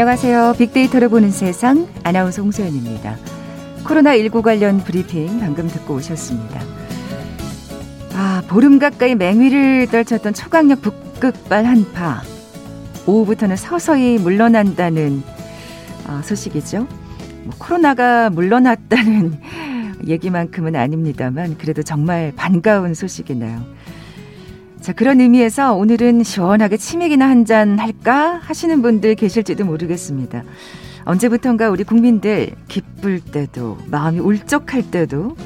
안녕하세요. 빅데이터를 보는 세상 아나운서 홍소연입니다. 코로나19 관련 브리핑 방금 듣고 오셨습니다. 아, 보름 가까이 맹위를 떨쳤던 초강력 북극발 한파. 오후부터는 서서히 물러난다는 아, 소식이죠. 뭐 코로나가 물러났다는 얘기만큼은 아닙니다만 그래도 정말 반가운 소식이네요. 자, 그런 의미에서 오늘은 시원하게 치맥이나 한 잔 할까 하시는 분들 계실지도 모르겠습니다. 언제부턴가 우리 국민들 기쁠 때도 마음이 울적할 때도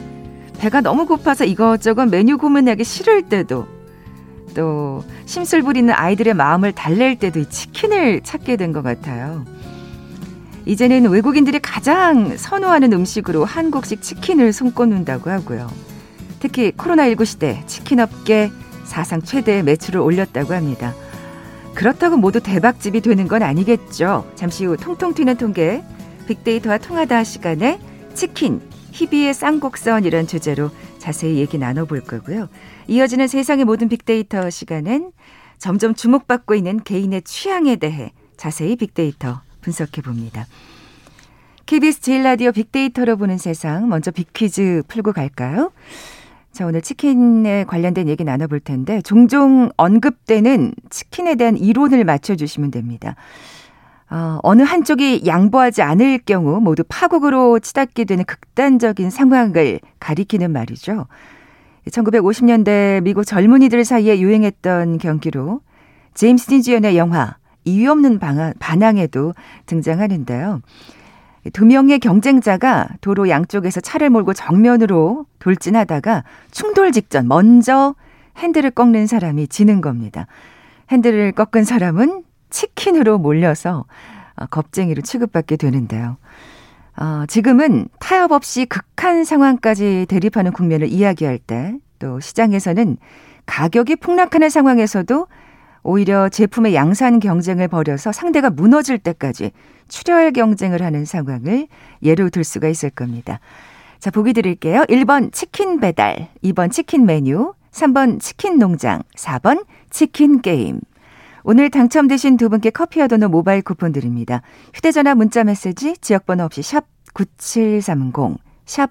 배가 너무 고파서 이것저것 메뉴 고민하기 싫을 때도 또 심술 부리는 아이들의 마음을 달랠 때도 이 치킨을 찾게 된 것 같아요. 이제는 외국인들이 가장 선호하는 음식으로 한국식 치킨을 손꼽는다고 하고요. 특히 코로나19 시대 치킨 업계 사상 최대의 매출을 올렸다고 합니다. 그렇다고 모두 대박집이 되는 건 아니겠죠. 잠시 후 통통 튀는 통계 빅데이터와 통하다 시간에 치킨, 희비의 쌍곡선이란 주제로 자세히 얘기 나눠볼 거고요. 이어지는 세상의 모든 빅데이터 시간엔 점점 주목받고 있는 개인의 취향에 대해 자세히 빅데이터 분석해 봅니다. KBS 제일 라디오 빅데이터로 보는 세상 먼저 빅퀴즈 풀고 갈까요? 자, 오늘 치킨에 관련된 얘기 나눠볼 텐데, 종종 언급되는 치킨에 대한 이론을 맞춰주시면 됩니다. 어, 어느 한쪽이 양보하지 않을 경우 모두 파국으로 치닫게 되는 극단적인 상황을 가리키는 말이죠. 1950년대 미국 젊은이들 사이에 유행했던 경기로 제임스 딘지연의 영화 이유 없는 반항에도 등장하는데요. 두 명의 경쟁자가 도로 양쪽에서 차를 몰고 정면으로 돌진하다가 충돌 직전 먼저 핸들을 꺾는 사람이 지는 겁니다. 핸들을 꺾은 사람은 치킨으로 몰려서 어, 겁쟁이로 취급받게 되는데요. 어, 지금은 타협 없이 극한 상황까지 대립하는 국면을 이야기할 때 또 시장에서는 가격이 폭락하는 상황에서도 오히려 제품의 양산 경쟁을 벌여서 상대가 무너질 때까지 출혈 경쟁을 하는 상황을 예로 들 수가 있을 겁니다. 자, 보기 드릴게요. 1번 치킨 배달, 2번 치킨 메뉴, 3번 치킨 농장, 4번 치킨 게임. 오늘 당첨되신 두 분께 커피와 도넛 모바일 쿠폰 드립니다. 휴대전화 문자 메시지 지역번호 없이 샵 9730, 샵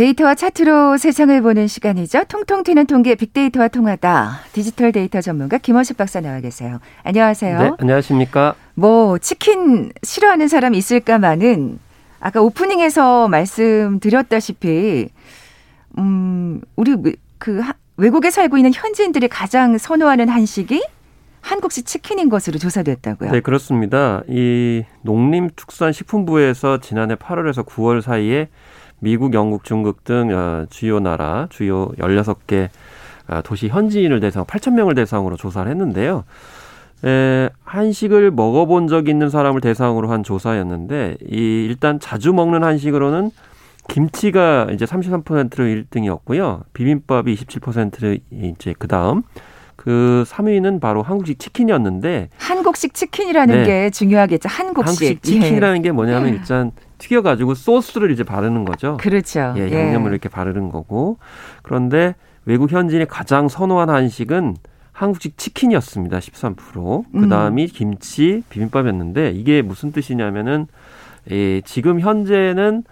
데이터와 차트로 세상을 보는 시간이죠. 통통 튀는 통계 빅데이터와 통하다. 디지털 데이터 전문가 김원식 박사 나와 계세요. 안녕하세요. 네, 안녕하십니까. 뭐 치킨 싫어하는 사람 있을까만은 아까 오프닝에서 말씀드렸다시피 음, 우리 그 외국에 살고 있는 현지인들이 가장 선호하는 한식이 한국식 치킨인 것으로 조사됐다고요. 네, 그렇습니다. 이 농림축산식품부에서 지난해 8월에서 9월 사이에 미국, 영국, 중국 등 어, 주요 나라, 주요 16개 어, 도시 현지인을 대상 8천 명을 대상으로 조사를 했는데요. 에, 한식을 먹어본 적 있는 사람을 대상으로 한 조사였는데 이 일단 자주 먹는 한식으로는 김치가 이제 33%로 1등이었고요. 비빔밥이 27%로 이제 그 다음 그 3위는 바로 한국식 치킨이었는데 한국식 치킨이라는 네. 게 중요하겠죠. 한국식. 한국식 치킨이라는 예. 게 뭐냐면 일단 튀겨가지고 소스를 이제 바르는 거죠. 그렇죠. 예, 양념을 예. 이렇게 바르는 거고. 그런데 외국 현지인이 가장 선호한 한식은 한국식 치킨이었습니다. 13%. 그 다음이 음. 김치, 비빔밥이었는데 이게 무슨 뜻이냐면은 예, 지금 현재는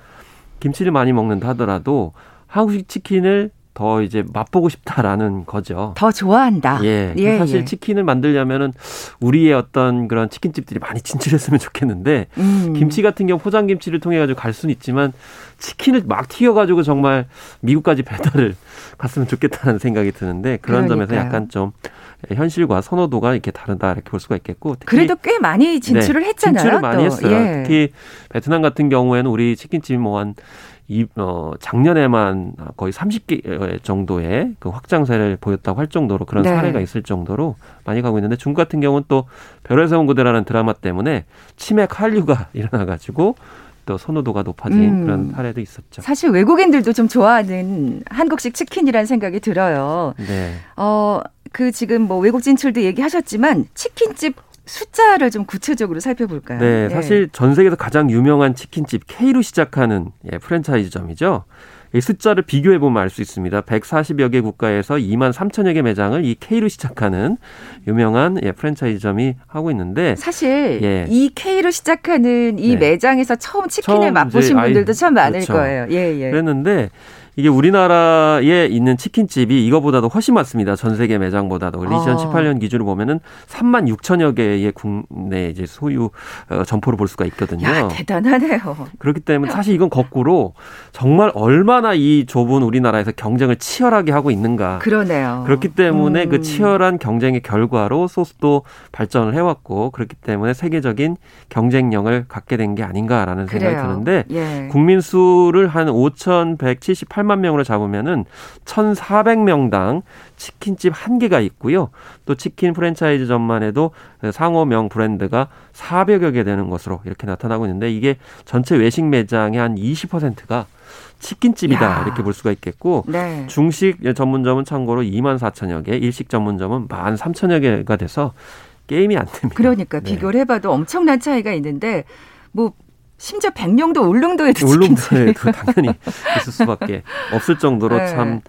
김치를 많이 먹는다 하더라도 한국식 치킨을 더 이제 맛보고 싶다라는 거죠. 더 좋아한다. 예. 예 사실 예. 치킨을 만들려면은 우리의 어떤 그런 치킨집들이 많이 진출했으면 좋겠는데 음. 김치 같은 경우 포장 김치를 통해 가지고 갈 수는 있지만 치킨을 막 튀겨 가지고 정말 미국까지 배달을 갔으면 좋겠다는 생각이 드는데 그런 그러니까요. 점에서 약간 좀 현실과 선호도가 이렇게 다르다 이렇게 볼 수가 있겠고 그래도 꽤 많이 진출을 네, 했잖아요. 진출을 많이 또. 했어요. 예. 특히 베트남 같은 경우에는 우리 치킨집이 뭐한 이, 어, 작년에만 거의 30개 정도의 그 확장세를 보였다고 할 정도로 그런 네. 사례가 있을 정도로 많이 가고 있는데 중국 같은 경우는 또 별에서 온 그대라는 드라마 때문에 치맥 한류가 일어나가지고 또 선호도가 높아진 음. 그런 사례도 있었죠. 사실 외국인들도 좀 좋아하는 한국식 치킨이라는 생각이 들어요. 네. 어, 그 지금 뭐 외국 진출도 얘기하셨지만 치킨집 숫자를 좀 구체적으로 살펴볼까요? 네, 네, 사실 전 세계에서 가장 유명한 치킨집 K로 시작하는 예, 프랜차이즈점이죠. 이 숫자를 비교해 보면 알 수 있습니다. 140여 개 국가에서 2만 3천여 개 매장을 이 K로 시작하는 유명한 예, 프랜차이즈점이 하고 있는데 사실 예. 이 K로 시작하는 이 네. 매장에서 처음 치킨을 처음 맛보신 분들도 참 많을 그렇죠. 거예요. 예, 예. 그랬는데 이게 우리나라에 있는 치킨집이 이거보다도 훨씬 많습니다. 전 세계 매장보다도. 2018년 어. 기준으로 보면은 3만 6천여 개의 국내 이제 소유 어, 점포를 볼 수가 있거든요. 야, 대단하네요. 그렇기 때문에 사실 이건 거꾸로 정말 얼마나 이 좁은 우리나라에서 경쟁을 치열하게 하고 있는가. 그러네요. 그렇기 때문에 그 음. 그 치열한 경쟁의 결과로 소스도 발전을 해왔고 그렇기 때문에 세계적인 경쟁력을 갖게 된 게 아닌가라는 생각이 그래요. 드는데 예. 국민 수를 한 5,178만 8만 명으로 잡으면은 1,400명당 치킨집 한 개가 있고요. 또 치킨 프랜차이즈점만 해도 상호명 브랜드가 400여 개 되는 것으로 이렇게 나타나고 있는데 이게 전체 외식 매장의 한 20%가 치킨집이다 야. 이렇게 볼 수가 있겠고 네. 중식 전문점은 참고로 2만 4천여 개, 일식 전문점은 1만 3천여 개가 돼서 게임이 안 됩니다. 그러니까 네. 비교를 해봐도 엄청난 차이가 있는데 뭐 심지어 백령도 울릉도에도 울릉도에도 당연히 있을 수밖에 없을 정도로 네. 참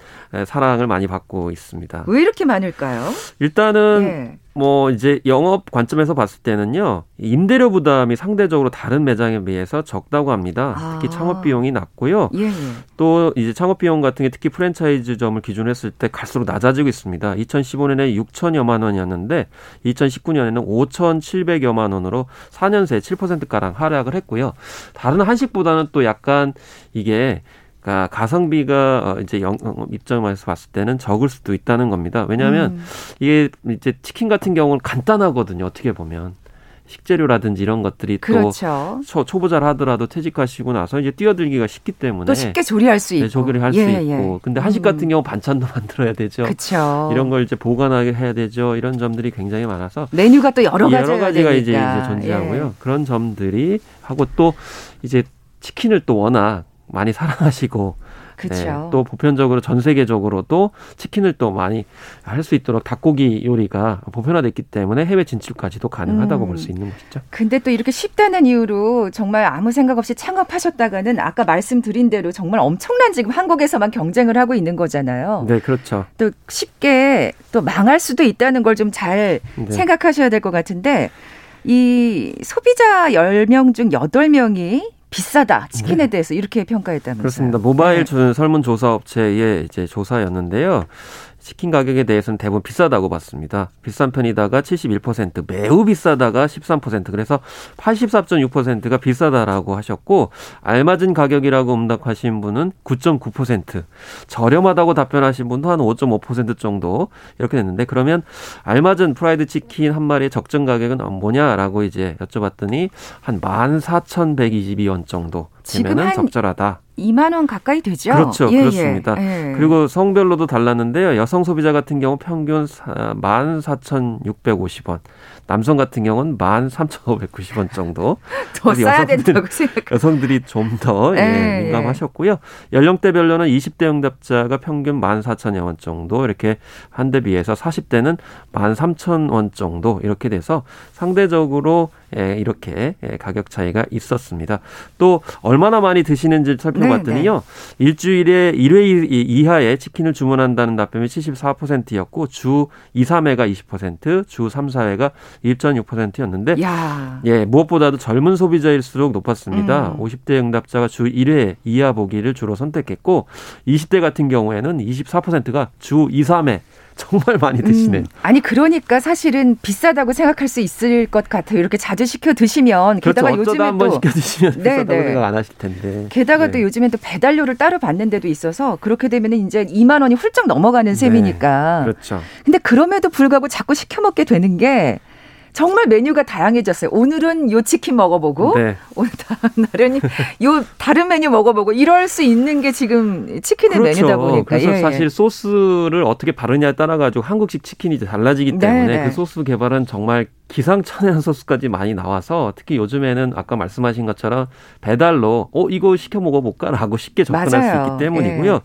사랑을 많이 받고 있습니다. 왜 이렇게 많을까요? 일단은 네. 뭐 이제 영업 관점에서 봤을 때는요 임대료 부담이 상대적으로 다른 매장에 비해서 적다고 합니다. 아. 특히 창업 비용이 낮고요. 예, 예. 또 이제 창업 비용 같은 게 특히 프랜차이즈점을 기준으로 했을 때 갈수록 낮아지고 있습니다. 2015년에 6천여만 원이었는데 2019년에는 5,700여만 원으로 4년 새 7% 가량 하락을 했고요. 다른 한식보다는 또 약간 이게 그러니까 가성비가 어, 이제 영 입장에서 봤을 때는 적을 수도 있다는 겁니다. 왜냐하면 음. 이게 이제 치킨 같은 경우는 간단하거든요. 어떻게 보면. 식재료라든지 이런 것들이 그렇죠. 또 초, 보자를 하더라도 퇴직하시고 나서 이제 뛰어들기가 쉽기 때문에 또 쉽게 조리할 수 네, 있고 조리를 할수 예, 있고 예. 근데 한식 같은 음. 경우 반찬도 만들어야 되죠. 그렇죠. 이런 걸 이제 보관하게 해야 되죠. 이런 점들이 굉장히 많아서 메뉴가 또 여러 가지 여러 가지가 이제, 이제 존재하고요. 예. 그런 점들이 하고 또 이제 치킨을 또 워낙 많이 사랑하시고 네, 또 보편적으로 전 세계적으로도 치킨을 또 많이 할 수 있도록 닭고기 요리가 보편화됐기 때문에 해외 진출까지도 가능하다고 음. 볼수 있는 것이죠. 근데 또 이렇게 쉽다는 이유로 정말 아무 생각 없이 창업하셨다가는 아까 말씀드린 대로 정말 엄청난 지금 한국에서만 경쟁을 하고 있는 거잖아요. 네, 그렇죠. 또 쉽게 또 망할 수도 있다는 걸 좀잘 네. 생각하셔야 될 것 같은데 이 소비자 10명 중 8명이 비싸다 치킨에 네. 대해서 이렇게 평가했다면서요? 그렇습니다. 모바일 네. 설문조사 업체의 이제 조사였는데요. 치킨 가격에 대해서는 대부분 비싸다고 봤습니다. 비싼 편이다가 71%, 매우 비싸다가 13%, 그래서 84.6%가 비싸다라고 하셨고, 알맞은 가격이라고 응답하신 분은 9.9%, 저렴하다고 답변하신 분도 한 5.5% 정도 이렇게 됐는데, 그러면 알맞은 프라이드 치킨 한 마리의 적정 가격은 뭐냐라고 이제 여쭤봤더니 한 14,122원 정도 되면은 적절하다. 2만 원 가까이 되죠. 그렇죠. 예, 예. 그렇습니다. 예. 그리고 성별로도 달랐는데요. 여성 소비자 같은 경우 평균 14,650원. 남성 같은 경우는 13,590원 정도. 더 써야 된다고 생각. 여성들이 좀더 예, 예, 민감하셨고요. 연령대별로는 20대 응답자가 평균 14,000여 원 정도 이렇게 한 대 비해서 40대는 13,000원 정도 이렇게 돼서 상대적으로 예, 이렇게 예, 가격 차이가 있었습니다. 또 얼마나 많이 드시는지 살펴봤더니요. 네, 네. 일주일에 1회 이하의 치킨을 주문한다는 답변이 74%였고 주 2, 3회가 20%, 주 3, 4회가 1.6%였는데 야. 예, 무엇보다도 젊은 소비자일수록 높았습니다. 음. 50대 응답자가 주 1회 이하 보기를 주로 선택했고 20대 같은 경우에는 24%가 주 2, 3회 정말 많이 드시네. 음, 아니 그러니까 사실은 비싸다고 생각할 수 있을 것 같아요. 이렇게 자주 시켜 드시면 그렇죠. 게다가 요즘에 한번 시켜 드시면 네, 비싸다고 네. 생각 안 하실 텐데. 게다가 네. 또 요즘엔 또 배달료를 따로 받는 데도 있어서 그렇게 되면 이제 2만 원이 훌쩍 넘어가는 셈이니까. 네. 그렇죠. 근데 그럼에도 불구하고 자꾸 시켜 먹게 되는 게 정말 메뉴가 다양해졌어요. 오늘은 요 치킨 먹어보고 네. 오늘 다음 날은 요 다른 메뉴 먹어보고 이럴 수 있는 게 지금 치킨의 그렇죠. 메뉴다 보니까 그래서 예, 사실 예. 소스를 어떻게 바르냐에 따라 가지고 한국식 치킨이 달라지기 네, 때문에 네, 그 소스 개발은 정말 기상천외한 소스까지 많이 나와서 특히 요즘에는 아까 말씀하신 것처럼 배달로 어 이거 시켜 먹어볼까라고 쉽게 접근할 맞아요. 수 있기 때문이고요. 예.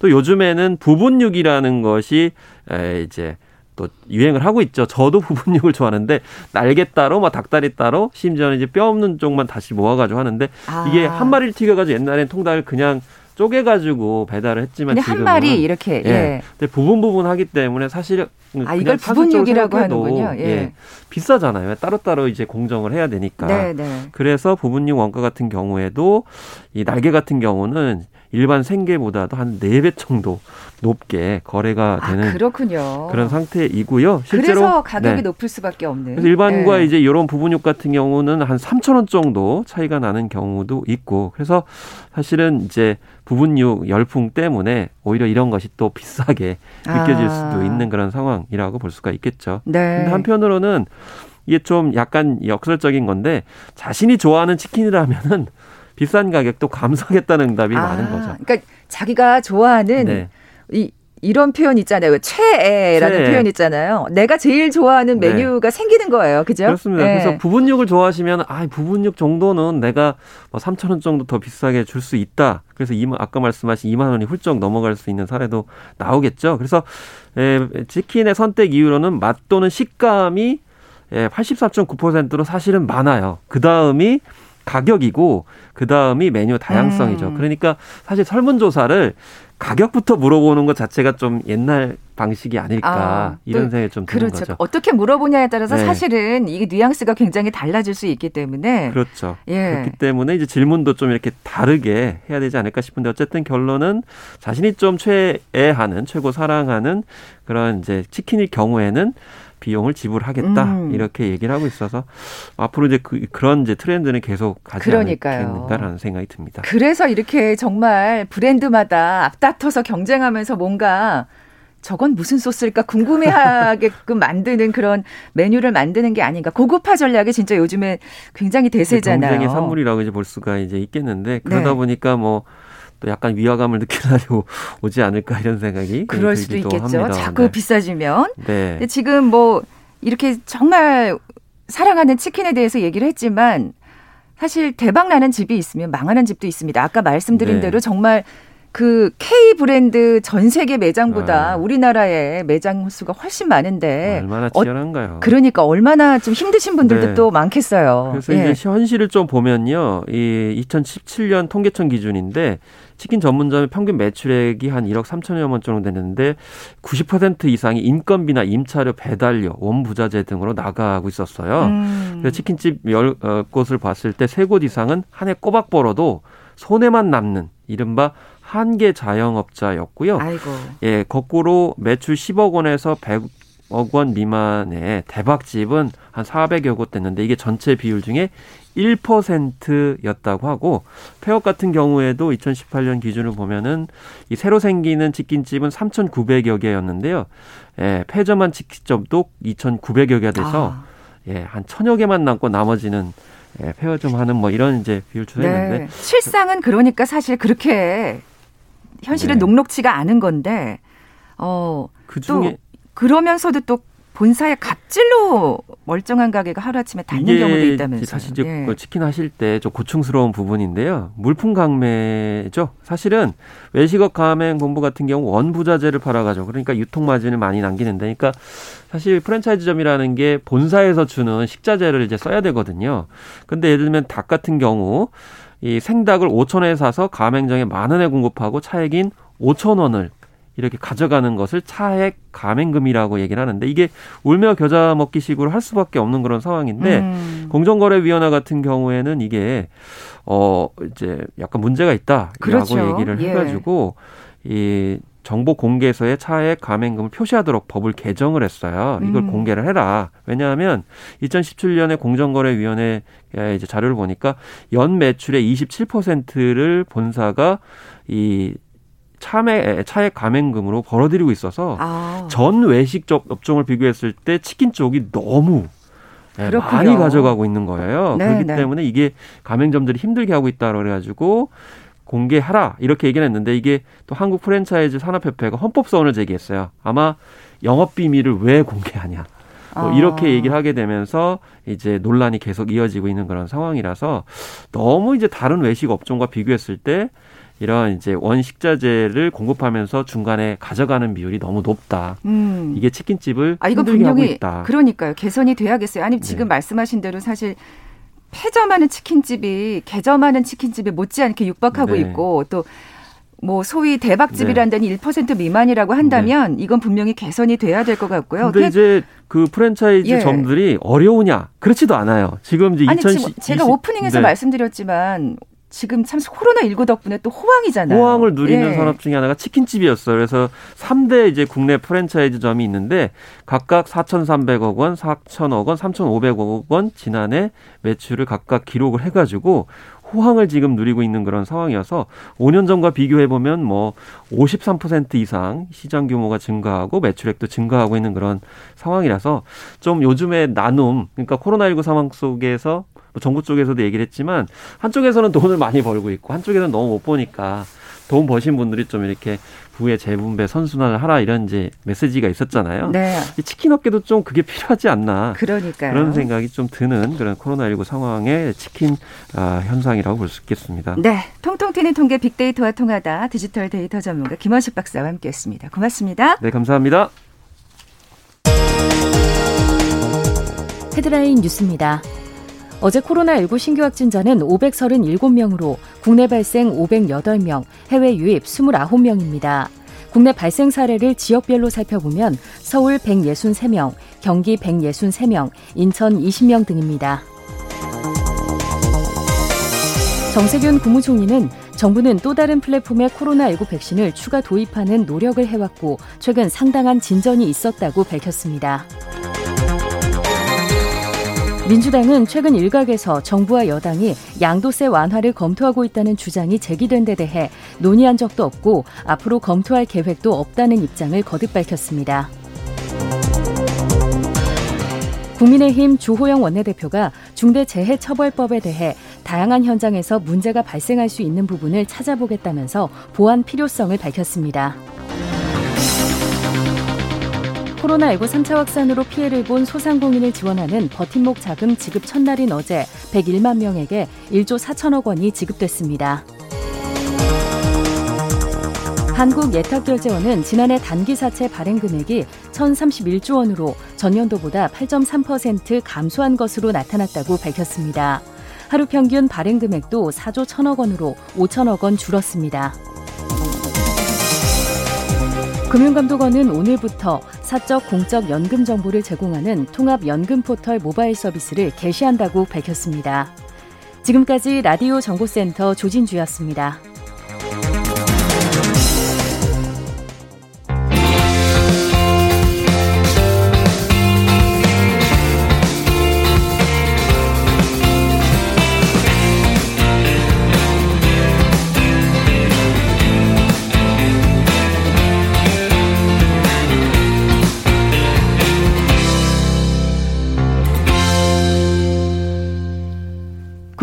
또 요즘에는 부분육이라는 것이 에, 이제 또 유행을 하고 있죠. 저도 부분육을 좋아하는데 날개 따로, 막 닭다리 따로, 심지어는 이제 뼈 없는 쪽만 다시 모아가지고 하는데 아. 이게 한 마리를 튀겨가지고 옛날엔 통닭을 그냥 쪼개가지고 배달을 했지만 지금 한 마리 이렇게 예. 예. 근데 부분 부분 하기 때문에 사실 아 이걸 부분육이라고 하는군요. 예. 예. 비싸잖아요. 따로따로 이제 공정을 해야 되니까. 네, 네. 그래서 부분육 원가 같은 경우에도 이 날개 같은 경우는 일반 생계보다도 한 네 배 정도 높게 거래가 아, 되는 아, 그렇군요. 그런 상태이고요. 실제로 그래서 가격이 네. 높을 수밖에 없는. 그래서 일반과 네. 이제 이런 부분육 같은 경우는 한 3천 원 정도 차이가 나는 경우도 있고 그래서 사실은 이제 부분육 열풍 때문에 오히려 이런 것이 또 비싸게 느껴질 아. 수도 있는 그런 상황이라고 볼 수가 있겠죠. 네. 근데 한편으로는 이게 좀 약간 역설적인 건데 자신이 좋아하는 치킨이라면은 비싼 가격도 감수하겠다는 응답이 아, 많은 거죠. 그러니까 자기가 좋아하는 네. 이 이런 표현 있잖아요. 최애라는 최애. 표현 있잖아요. 내가 제일 좋아하는 네. 메뉴가 네. 생기는 거예요. 그죠? 그렇습니다. 네. 그래서 부분육을 좋아하시면 아, 부분육 정도는 내가 뭐 3천 원 정도 더 비싸게 줄 수 있다. 그래서 2만 아까 말씀하신 2만 원이 훌쩍 넘어갈 수 있는 사례도 나오겠죠. 그래서 에, 치킨의 선택 이유로는 맛 또는 식감이 예, 84.9%로 사실은 많아요. 그 다음이 가격이고 그 다음이 메뉴 다양성이죠. 음. 그러니까 사실 설문조사를 가격부터 물어보는 것 자체가 좀 옛날 방식이 아닐까 아, 이런 생각이 좀 드는 그렇죠. 거죠. 어떻게 물어보냐에 따라서 네. 사실은 이게 뉘앙스가 굉장히 달라질 수 있기 때문에 그렇죠. 예. 그렇기 때문에 이제 질문도 좀 이렇게 다르게 해야 되지 않을까 싶은데 어쨌든 결론은 자신이 좀 최애하는 최고 사랑하는 그런 이제 치킨일 경우에는 비용을 지불하겠다 음. 이렇게 얘기를 하고 있어서 앞으로 이제 그, 그런 이제 트렌드는 계속 가지 않겠는가라는 생각이 듭니다. 그래서 이렇게 정말 브랜드마다 앞다퉈서 경쟁하면서 뭔가 저건 무슨 소스일까 궁금해하게끔 만드는 그런 메뉴를 만드는 게 아닌가. 고급화 전략이 진짜 요즘에 굉장히 대세잖아요. 경쟁의 산물이라고 이제 볼 수가 이제 있겠는데 그러다 네. 보니까 뭐 또 약간 위화감을 느끼는 날이 오지 않을까 이런 생각이 그럴 수도 있겠죠. 합니다. 자꾸 네. 비싸지면. 네. 근데 지금 뭐 이렇게 정말 사랑하는 치킨에 대해서 얘기를 했지만 사실 대박 나는 집이 있으면 망하는 집도 있습니다. 아까 말씀드린 네. 대로 정말 그 K 브랜드 전 세계 매장보다 아. 우리나라의 매장 수가 훨씬 많은데 얼마나 치열한가요? 어, 그러니까 얼마나 좀 힘드신 분들도 네. 또 많겠어요. 그래서 예. 이제 현실을 좀 보면요, 이 2017년 통계청 기준인데 치킨 전문점의 평균 매출액이 한 1억 3천여 원 정도 되는데 90% 이상이 인건비나 임차료, 배달료, 원부자재 등으로 나가고 있었어요. 음. 그래서 치킨집 열 어, 곳을 봤을 때세곳 이상은 한 해 꼬박 벌어도 손해만 남는 이른바 한계 자영업자였고요. 아이고. 예, 거꾸로 매출 10억 원에서 100억 원 미만의 대박집은 한 400여 곳 됐는데 이게 전체 비율 중에 1%였다고 하고 폐업 같은 경우에도 2018년 기준을 보면은 이 새로 생기는 치킨집은 3,900여 개였는데요. 예, 폐점한 치킨집도 2,900여 개가 돼서 아. 예, 한 천여 개만 남고 나머지는 예, 폐허 좀 하는 뭐 이런 이제 비율 추세였는데 네. 실상은 그러니까 사실 그렇게 현실은 네. 녹록치가 않은 건데 어, 그중에 그러면서도 또 본사의 갑질로 멀쩡한 가게가 하루아침에 닿는 경우도 있다면서요. 사실 이제 예. 그 치킨 하실 때 좀 고충스러운 부분인데요. 물품 강매죠. 사실은 외식업 가맹 본부 같은 경우 원부자재를 팔아가지고 그러니까 유통 마진을 많이 남기는데 그러니까 사실 프랜차이즈점이라는 게 본사에서 주는 식자재를 이제 써야 되거든요. 근데 예를 들면 닭 같은 경우 이 생닭을 5천 원에 사서 가맹점에 만 원에 공급하고 차액인 5천 원을 이렇게 가져가는 것을 차액 가맹금이라고 얘기를 하는데 이게 울며 겨자 먹기식으로 할 수밖에 없는 그런 상황인데 음. 공정거래위원회 같은 경우에는 이게 어 이제 약간 문제가 있다라고 그렇죠. 얘기를 예. 해가지고 이 정보 공개서에 차액 가맹금을 표시하도록 법을 개정을 했어요. 이걸 음. 공개를 해라. 왜냐하면 2017년에 공정거래위원회 이제 자료를 보니까 연 매출의 27%를 본사가 이 차매 차액 가맹금으로 벌어들이고 있어서 아. 전 외식 적 업종을 비교했을 때 치킨 쪽이 너무 네, 많이 가져가고 있는 거예요. 네, 그렇기 네. 때문에 이게 가맹점들이 힘들게 하고 있다 그래가지고 공개하라 이렇게 얘기를 했는데 이게 또 한국 프랜차이즈 산업협회가 헌법소원을 제기했어요. 아마 영업 비밀을 왜 공개하냐. 뭐 아. 이렇게 얘기를 하게 되면서 이제 논란이 계속 이어지고 있는 그런 상황이라서 너무 이제 다른 외식 업종과 비교했을 때 이런 이제 원식자재를 공급하면서 중간에 가져가는 비율이 너무 높다. 음. 이게 치킨집을 아 이거 분명히 있다. 그러니까요. 개선이 돼야겠어요. 아니 지금 네. 말씀하신 대로 사실 폐점하는 치킨집이 개점하는 치킨집에 못지않게 육박하고 네. 있고 또 뭐 소위 대박집이라는 데는 네. 1% 미만이라고 한다면 네. 이건 분명히 개선이 돼야 될 것 같고요. 근데 이제 그 프랜차이즈 예. 점들이 어려우냐? 그렇지도 않아요. 지금 이제 아니, 2020 제가 오프닝에서 네. 말씀드렸지만 지금 참 코로나19 덕분에 또 호황이잖아요. 호황을 누리는 예. 산업 중에 하나가 치킨집이었어요. 그래서 3대 이제 국내 프랜차이즈점이 있는데 각각 4,300억 원, 4,000억 원, 3,500억 원 지난해 매출을 각각 기록을 해가지고 호황을 지금 누리고 있는 그런 상황이어서 5년 전과 비교해 보면 뭐 53% 이상 시장 규모가 증가하고 매출액도 증가하고 있는 그런 상황이라서 좀 요즘에 나눔 그러니까 코로나19 상황 속에서 뭐 정부 쪽에서도 얘기를 했지만 한쪽에서는 돈을 많이 벌고 있고 한쪽에서는 너무 못 보니까 돈 버신 분들이 좀 이렇게 부의 재분배 선순환을 하라 이런 이제 메시지가 있었잖아요. 네. 치킨 업계도 좀 그게 필요하지 않나. 그러니까요. 그런 생각이 좀 드는 그런 코로나19 상황의 치킨 아, 현상이라고 볼 수 있겠습니다. 네. 통통 튀는 통계 빅데이터와 통하다 디지털 데이터 전문가 김원식 박사와 함께했습니다. 고맙습니다. 네, 감사합니다. 헤드라인 뉴스입니다. 어제 코로나19 신규 확진자는 537명으로 국내 발생 508명, 해외 유입 29명입니다. 국내 발생 사례를 지역별로 살펴보면 서울 163명, 경기 163명, 인천 20명 등입니다. 정세균 국무총리는 정부는 또 다른 플랫폼의 코로나19 백신을 추가 도입하는 노력을 해왔고 최근 상당한 진전이 있었다고 밝혔습니다. 민주당은 최근 일각에서 정부와 여당이 양도세 완화를 검토하고 있다는 주장이 제기된 데 대해 논의한 적도 없고 앞으로 검토할 계획도 없다는 입장을 거듭 밝혔습니다. 국민의힘 주호영 원내대표가 중대재해처벌법에 대해 다양한 현장에서 문제가 발생할 수 있는 부분을 찾아보겠다면서 보완 필요성을 밝혔습니다. 코로나19 3차 확산으로 피해를 본 소상공인을 지원하는 버팀목 자금 지급 첫날인 어제 101만 명에게 1조 4천억 원이 지급됐습니다. 한국예탁결제원은 지난해 단기사채 발행 금액이 1,031조 원으로 전년도보다 8.3% 감소한 것으로 나타났다고 밝혔습니다. 하루 평균 발행 금액도 4조 1천억 원으로 5천억 원 줄었습니다. 금융감독원은 오늘부터 사적 공적 연금 정보를 제공하는 통합 연금 포털 모바일 서비스를 개시한다고 밝혔습니다. 지금까지 라디오 정보센터 조진주였습니다.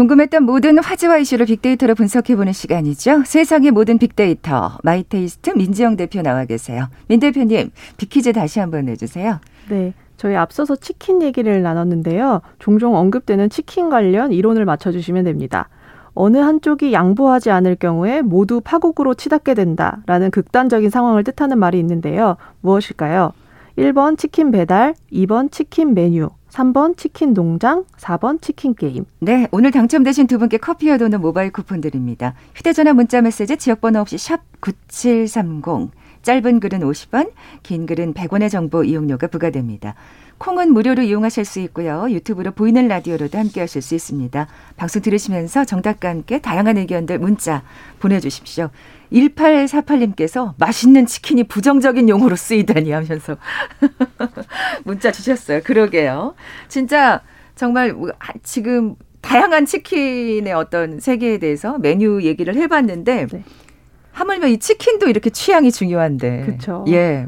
궁금했던 모든 화제와 이슈를 빅데이터로 분석해보는 시간이죠. 세상의 모든 빅데이터 마이테이스트 민지영 대표 나와 계세요. 민 대표님 빅퀴즈 다시 한번 내주세요. 네. 저희 앞서서 치킨 얘기를 나눴는데요. 종종 언급되는 치킨 관련 이론을 맞춰주시면 됩니다. 어느 한쪽이 양보하지 않을 경우에 모두 파국으로 치닫게 된다라는 극단적인 상황을 뜻하는 말이 있는데요. 무엇일까요? 1번 치킨 배달, 2번 치킨 메뉴, 3번 치킨 농장, 4번 치킨 게임. 네, 오늘 당첨되신 두 분께 커피와 도는 모바일 쿠폰 드립니다. 휴대전화 문자 메시지 지역번호 없이 샵 9730. 짧은 글은 50원, 긴 글은 100원의 정보 이용료가 부과됩니다. 콩은 무료로 이용하실 수 있고요. 유튜브로 보이는 라디오로도 함께 하실 수 있습니다. 방송 들으시면서 정답과 함께 다양한 의견들 문자 보내주십시오. 1848님께서 맛있는 치킨이 부정적인 용어로 쓰이다니 하면서 문자 주셨어요. 그러게요. 진짜 정말 지금 다양한 치킨의 어떤 세계에 대해서 메뉴 얘기를 해봤는데 네. 하물며 이 치킨도 이렇게 취향이 중요한데. 그렇죠. 예.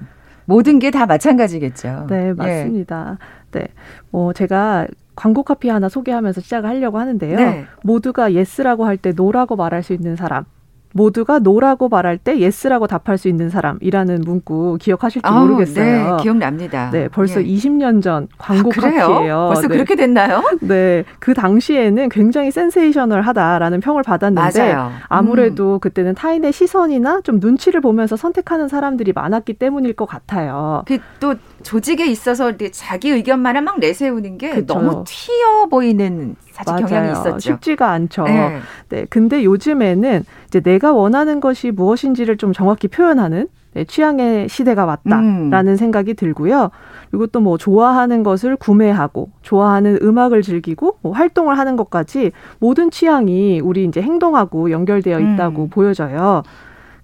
모든 게 다 마찬가지겠죠. 네, 맞습니다. 예. 네. 뭐 제가 광고 카피 하나 소개하면서 시작을 하려고 하는데요. 네. 모두가 yes라고 할 때 no라고 말할 수 있는 사람. 모두가 no라고 말할 때 yes라고 답할 수 있는 사람이라는 문구 기억하실지 아 모르겠어요. 네, 기억납니다. 네, 벌써 예. 20년 전 광고 아, 카피예요. 벌써 네. 그렇게 됐나요? 네, 그 당시에는 굉장히 센세이셔널하다라는 평을 받았는데 맞아요. 아무래도 음. 그때는 타인의 시선이나 좀 눈치를 보면서 선택하는 사람들이 많았기 때문일 것 같아요. 그 또 조직에 있어서 자기 의견만을 막 내세우는 게 그쵸. 너무 튀어 보이는 사실 맞아요. 경향이 있었죠. 쉽지가 않죠. 네. 네. 근데 요즘에는 이제 내가 원하는 것이 무엇인지를 좀 정확히 표현하는 네, 취향의 시대가 왔다라는 음. 생각이 들고요. 그리고 또 뭐 좋아하는 것을 구매하고 좋아하는 음악을 즐기고 뭐 활동을 하는 것까지 모든 취향이 우리 이제 행동하고 연결되어 있다고 음. 보여져요.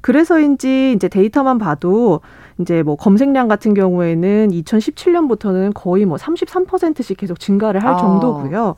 그래서인지 이제 데이터만 봐도 이제 뭐 검색량 같은 경우에는 2017년부터는 거의 뭐 33%씩 계속 증가를 할 아. 정도고요.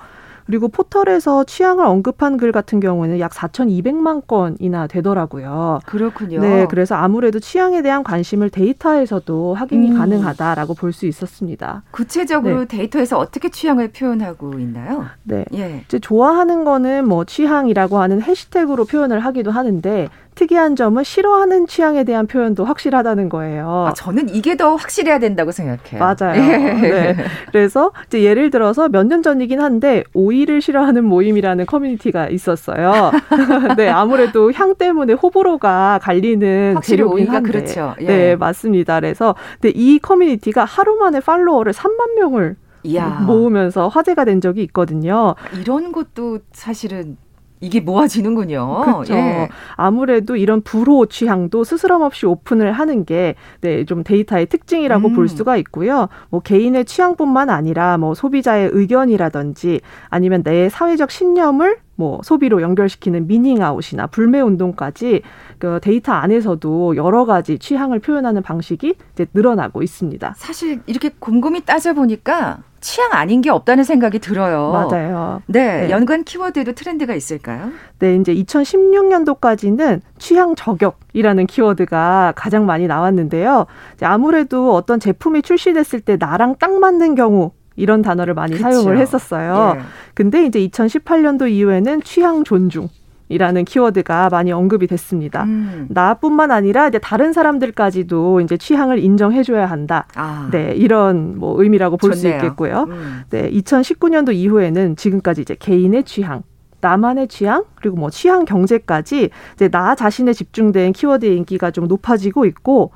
그리고 포털에서 취향을 언급한 글 같은 경우에는 약 4,200만 건이나 되더라고요. 그렇군요. 네, 그래서 아무래도 취향에 대한 관심을 데이터에서도 확인이 음. 가능하다라고 볼 수 있었습니다. 구체적으로 네. 데이터에서 어떻게 취향을 표현하고 있나요? 네, 예. 이제 좋아하는 거는 뭐 취향이라고 하는 해시태그로 표현을 하기도 하는데 특이한 점은 싫어하는 취향에 대한 표현도 확실하다는 거예요. 아, 저는 이게 더 확실해야 된다고 생각해요. 맞아요. 예. 네. 그래서 이제 예를 들어서 몇 년 전이긴 한데 오이를 싫어하는 모임이라는 커뮤니티가 있었어요. 네, 아무래도 향 때문에 호불호가 갈리는 확실히 오이가 한데. 그렇죠. 예. 네, 맞습니다. 그래서 근데 이 커뮤니티가 하루 만에 팔로워를 3만 명을 이야. 모으면서 화제가 된 적이 있거든요. 이런 것도 사실은 이게 모아지는군요. 그렇죠. 예. 아무래도 이런 불호 취향도 스스럼 없이 오픈을 하는 게 네, 좀 데이터의 특징이라고 음. 볼 수가 있고요. 뭐 개인의 취향뿐만 아니라 뭐 소비자의 의견이라든지 아니면 내 사회적 신념을 뭐 소비로 연결시키는 meaning out이나 불매 운동까지 그 데이터 안에서도 여러 가지 취향을 표현하는 방식이 이제 늘어나고 있습니다. 사실 이렇게 곰곰이 따져 보니까 취향 아닌 게 없다는 생각이 들어요. 맞아요. 네, 네. 연관 키워드에도 트렌드가 있을까요? 네, 이제 2016년도까지는 취향 저격이라는 키워드가 가장 많이 나왔는데요. 아무래도 어떤 제품이 출시됐을 때 나랑 딱 맞는 경우 이런 단어를 많이 그쵸. 사용을 했었어요. 예. 근데 이제 2018년도 이후에는 취향 존중 이라는 키워드가 많이 언급이 됐습니다. 음. 나뿐만 아니라 이제 다른 사람들까지도 이제 취향을 인정해줘야 한다. 아. 네, 이런 뭐 의미라고 볼 수 있겠고요. 음. 네, 2019년도 이후에는 지금까지 이제 개인의 취향, 나만의 취향 그리고 뭐 취향 경제까지 이제 나 자신에 집중된 키워드의 인기가 좀 높아지고 있고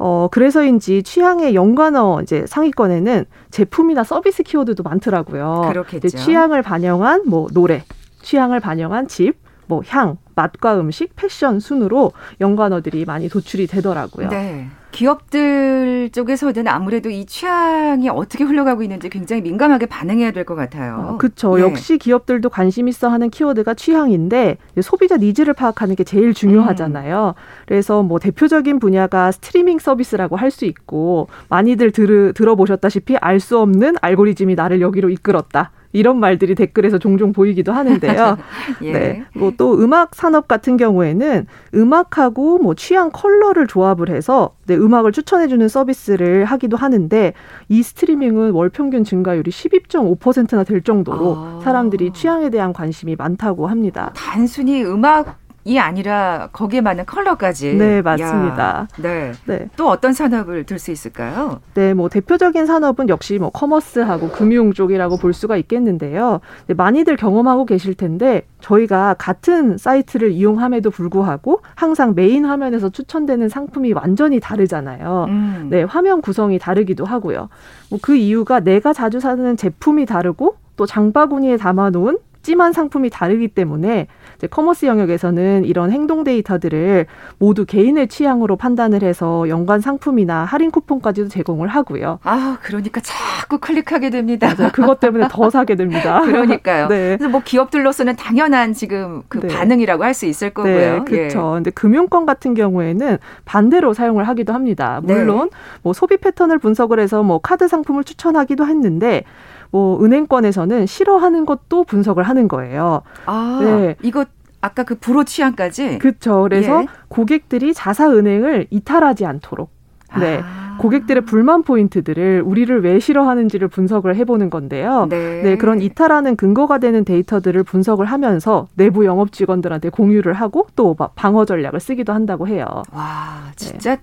어, 그래서인지 취향의 연관어 이제 상위권에는 제품이나 서비스 키워드도 많더라고요. 그렇겠죠. 취향을 반영한 뭐 노래, 취향을 반영한 집, 뭐 향, 맛과 음식, 패션 순으로 연관어들이 많이 도출이 되더라고요. 네. 기업들 쪽에서는 아무래도 이 취향이 어떻게 흘러가고 있는지 굉장히 민감하게 반응해야 될 것 같아요. 어, 그렇죠. 네. 역시 기업들도 관심 있어 하는 키워드가 취향인데 소비자 needs를 파악하는 게 제일 중요하잖아요. 음. 그래서 뭐 대표적인 분야가 스트리밍 서비스라고 할 수 있고 많이들 들, 들어보셨다시피 알 수 없는 알고리즘이 나를 여기로 이끌었다. 이런 말들이 댓글에서 종종 보이기도 하는데요. 예. 네. 뭐 또 음악 산업 같은 경우에는 음악하고 뭐 취향 컬러를 조합을 해서 네, 음악을 추천해 주는 서비스를 하기도 하는데 이 스트리밍은 월 평균 증가율이 12.5%나 될 정도로 아. 사람들이 취향에 대한 관심이 많다고 합니다. 단순히 음악 이 아니라 거기에 맞는 컬러까지. 네, 맞습니다. 네. 네. 또 어떤 산업을 들 수 있을까요? 네, 뭐 대표적인 산업은 역시 뭐 commerce하고 금융 쪽이라고 볼 수가 있겠는데요. 네, 많이들 경험하고 계실 텐데 저희가 같은 사이트를 이용함에도 불구하고 항상 메인 화면에서 추천되는 상품이 완전히 다르잖아요. 음. 네, 화면 구성이 다르기도 하고요. 뭐 그 이유가 내가 자주 사는 제품이 다르고 또 장바구니에 담아놓은 찜한 상품이 다르기 때문에 commerce 영역에서는 이런 행동 데이터들을 모두 개인의 취향으로 판단을 해서 연관 상품이나 할인 쿠폰까지도 제공을 하고요. 아, 그러니까 자꾸 클릭하게 됩니다. 맞아요. 그것 때문에 더 사게 됩니다. 그러니까요. 네. 그래서 뭐 기업들로서는 당연한 지금 그 네. 반응이라고 할 수 있을 거고요. 네, 그렇죠. 예. 근데 금융권 같은 경우에는 반대로 사용을 하기도 합니다. 물론 네. 뭐 소비 패턴을 분석을 해서 뭐 카드 상품을 추천하기도 했는데 뭐 은행권에서는 싫어하는 것도 분석을 하는 거예요. 아, 네. 이거 아까 그 불호 취향까지. 그렇죠. 그래서 예. 고객들이 자사 은행을 이탈하지 않도록 네. 아. 고객들의 불만 포인트들을 우리를 왜 싫어하는지를 분석을 해보는 건데요. 네. 네, 그런 이탈하는 근거가 되는 데이터들을 분석을 하면서 내부 영업 직원들한테 공유를 하고 또 방어 전략을 쓰기도 한다고 해요. 와, 진짜 네.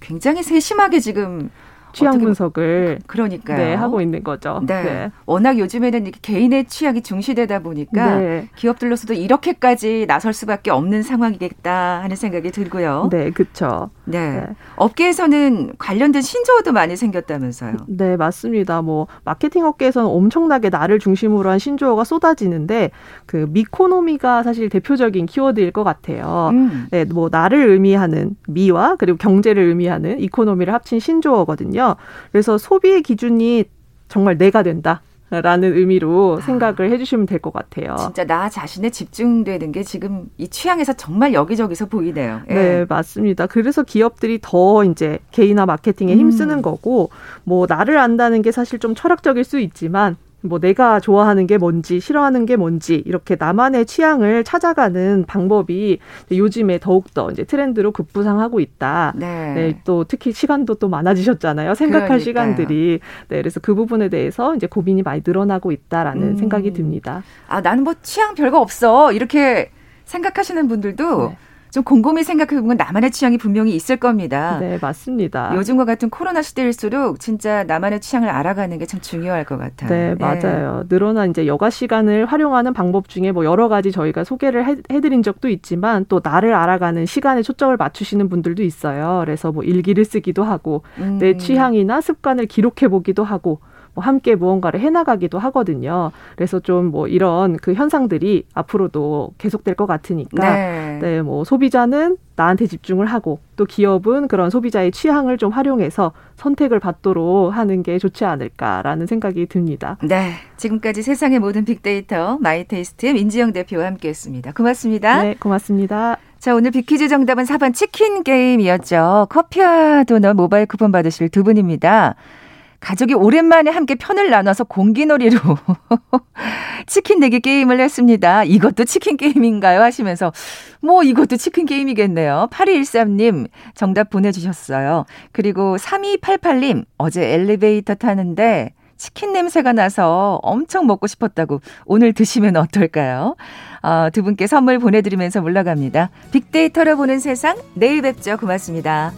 굉장히 세심하게 지금 취향 분석을 그러니까요. 네, 하고 있는 거죠. 네. 네. 워낙 요즘에는 개인의 취향이 중시되다 보니까 네. 기업들로서도 이렇게까지 나설 수밖에 없는 상황이겠다 하는 생각이 들고요. 네, 그렇죠. 네. 네. 업계에서는 관련된 신조어도 많이 생겼다면서요. 네, 맞습니다. 뭐 마케팅 업계에서는 엄청나게 나를 중심으로 한 신조어가 쏟아지는데 그 미코노미가 사실 대표적인 키워드일 것 같아요. 음. 네, 뭐 나를 의미하는 미와 그리고 경제를 의미하는 이코노미를 합친 신조어거든요. 그래서 소비의 기준이 정말 내가 된다. 라는 의미로 아. 생각을 해주시면 될 것 같아요. 진짜 나 자신에 집중되는 게 지금 이 취향에서 정말 여기저기서 보이네요. 예. 네, 맞습니다. 그래서 기업들이 더 이제 개인화 마케팅에 힘쓰는 음. 거고, 뭐 나를 안다는 게 사실 좀 철학적일 수 있지만 뭐 내가 좋아하는 게 뭔지 싫어하는 게 뭔지 이렇게 나만의 취향을 찾아가는 방법이 요즘에 더욱더 이제 트렌드로 급부상하고 있다. 네. 네. 또 특히 시간도 또 많아지셨잖아요. 생각할 그러니까요. 시간들이. 네. 그래서 그 부분에 대해서 이제 고민이 많이 늘어나고 있다라는 음. 생각이 듭니다. 아, 나는 뭐 취향 별거 없어. 이렇게 생각하시는 분들도 네. 좀 곰곰이 생각해 보면 나만의 취향이 분명히 있을 겁니다. 네, 맞습니다. 요즘과 같은 코로나 시대일수록 진짜 나만의 취향을 알아가는 게 참 중요할 것 같아요. 네, 네, 맞아요. 늘어난 이제 여가 시간을 활용하는 방법 중에 뭐 여러 가지 저희가 소개를 해, 해드린 적도 있지만 또 나를 알아가는 시간에 초점을 맞추시는 분들도 있어요. 그래서 뭐 일기를 쓰기도 하고 음. 내 취향이나 습관을 기록해 보기도 하고 뭐 함께 무언가를 해나가기도 하거든요. 그래서 좀 뭐 이런 그 현상들이 앞으로도 계속될 것 같으니까 네. 네, 뭐 소비자는 나한테 집중을 하고 또 기업은 그런 소비자의 취향을 좀 활용해서 선택을 받도록 하는 게 좋지 않을까라는 생각이 듭니다. 네. 지금까지 세상의 모든 빅데이터 마이테이스트의 민지영 대표와 함께했습니다. 고맙습니다. 네, 고맙습니다. 자, 오늘 빅퀴즈 정답은 4번 치킨 게임이었죠. 커피와 도넛 모바일 쿠폰 받으실 두 분입니다. 가족이 오랜만에 함께 편을 나눠서 공기놀이로 치킨 내기 게임을 했습니다. 이것도 치킨 게임인가요? 하시면서 뭐 이것도 치킨 게임이겠네요. 8213님 정답 보내주셨어요. 그리고 3288님 어제 엘리베이터 타는데 치킨 냄새가 나서 엄청 먹고 싶었다고 오늘 드시면 어떨까요? 어, 두 분께 선물 보내드리면서 물러갑니다. 빅데이터를 보는 세상 내일 뵙죠. 고맙습니다.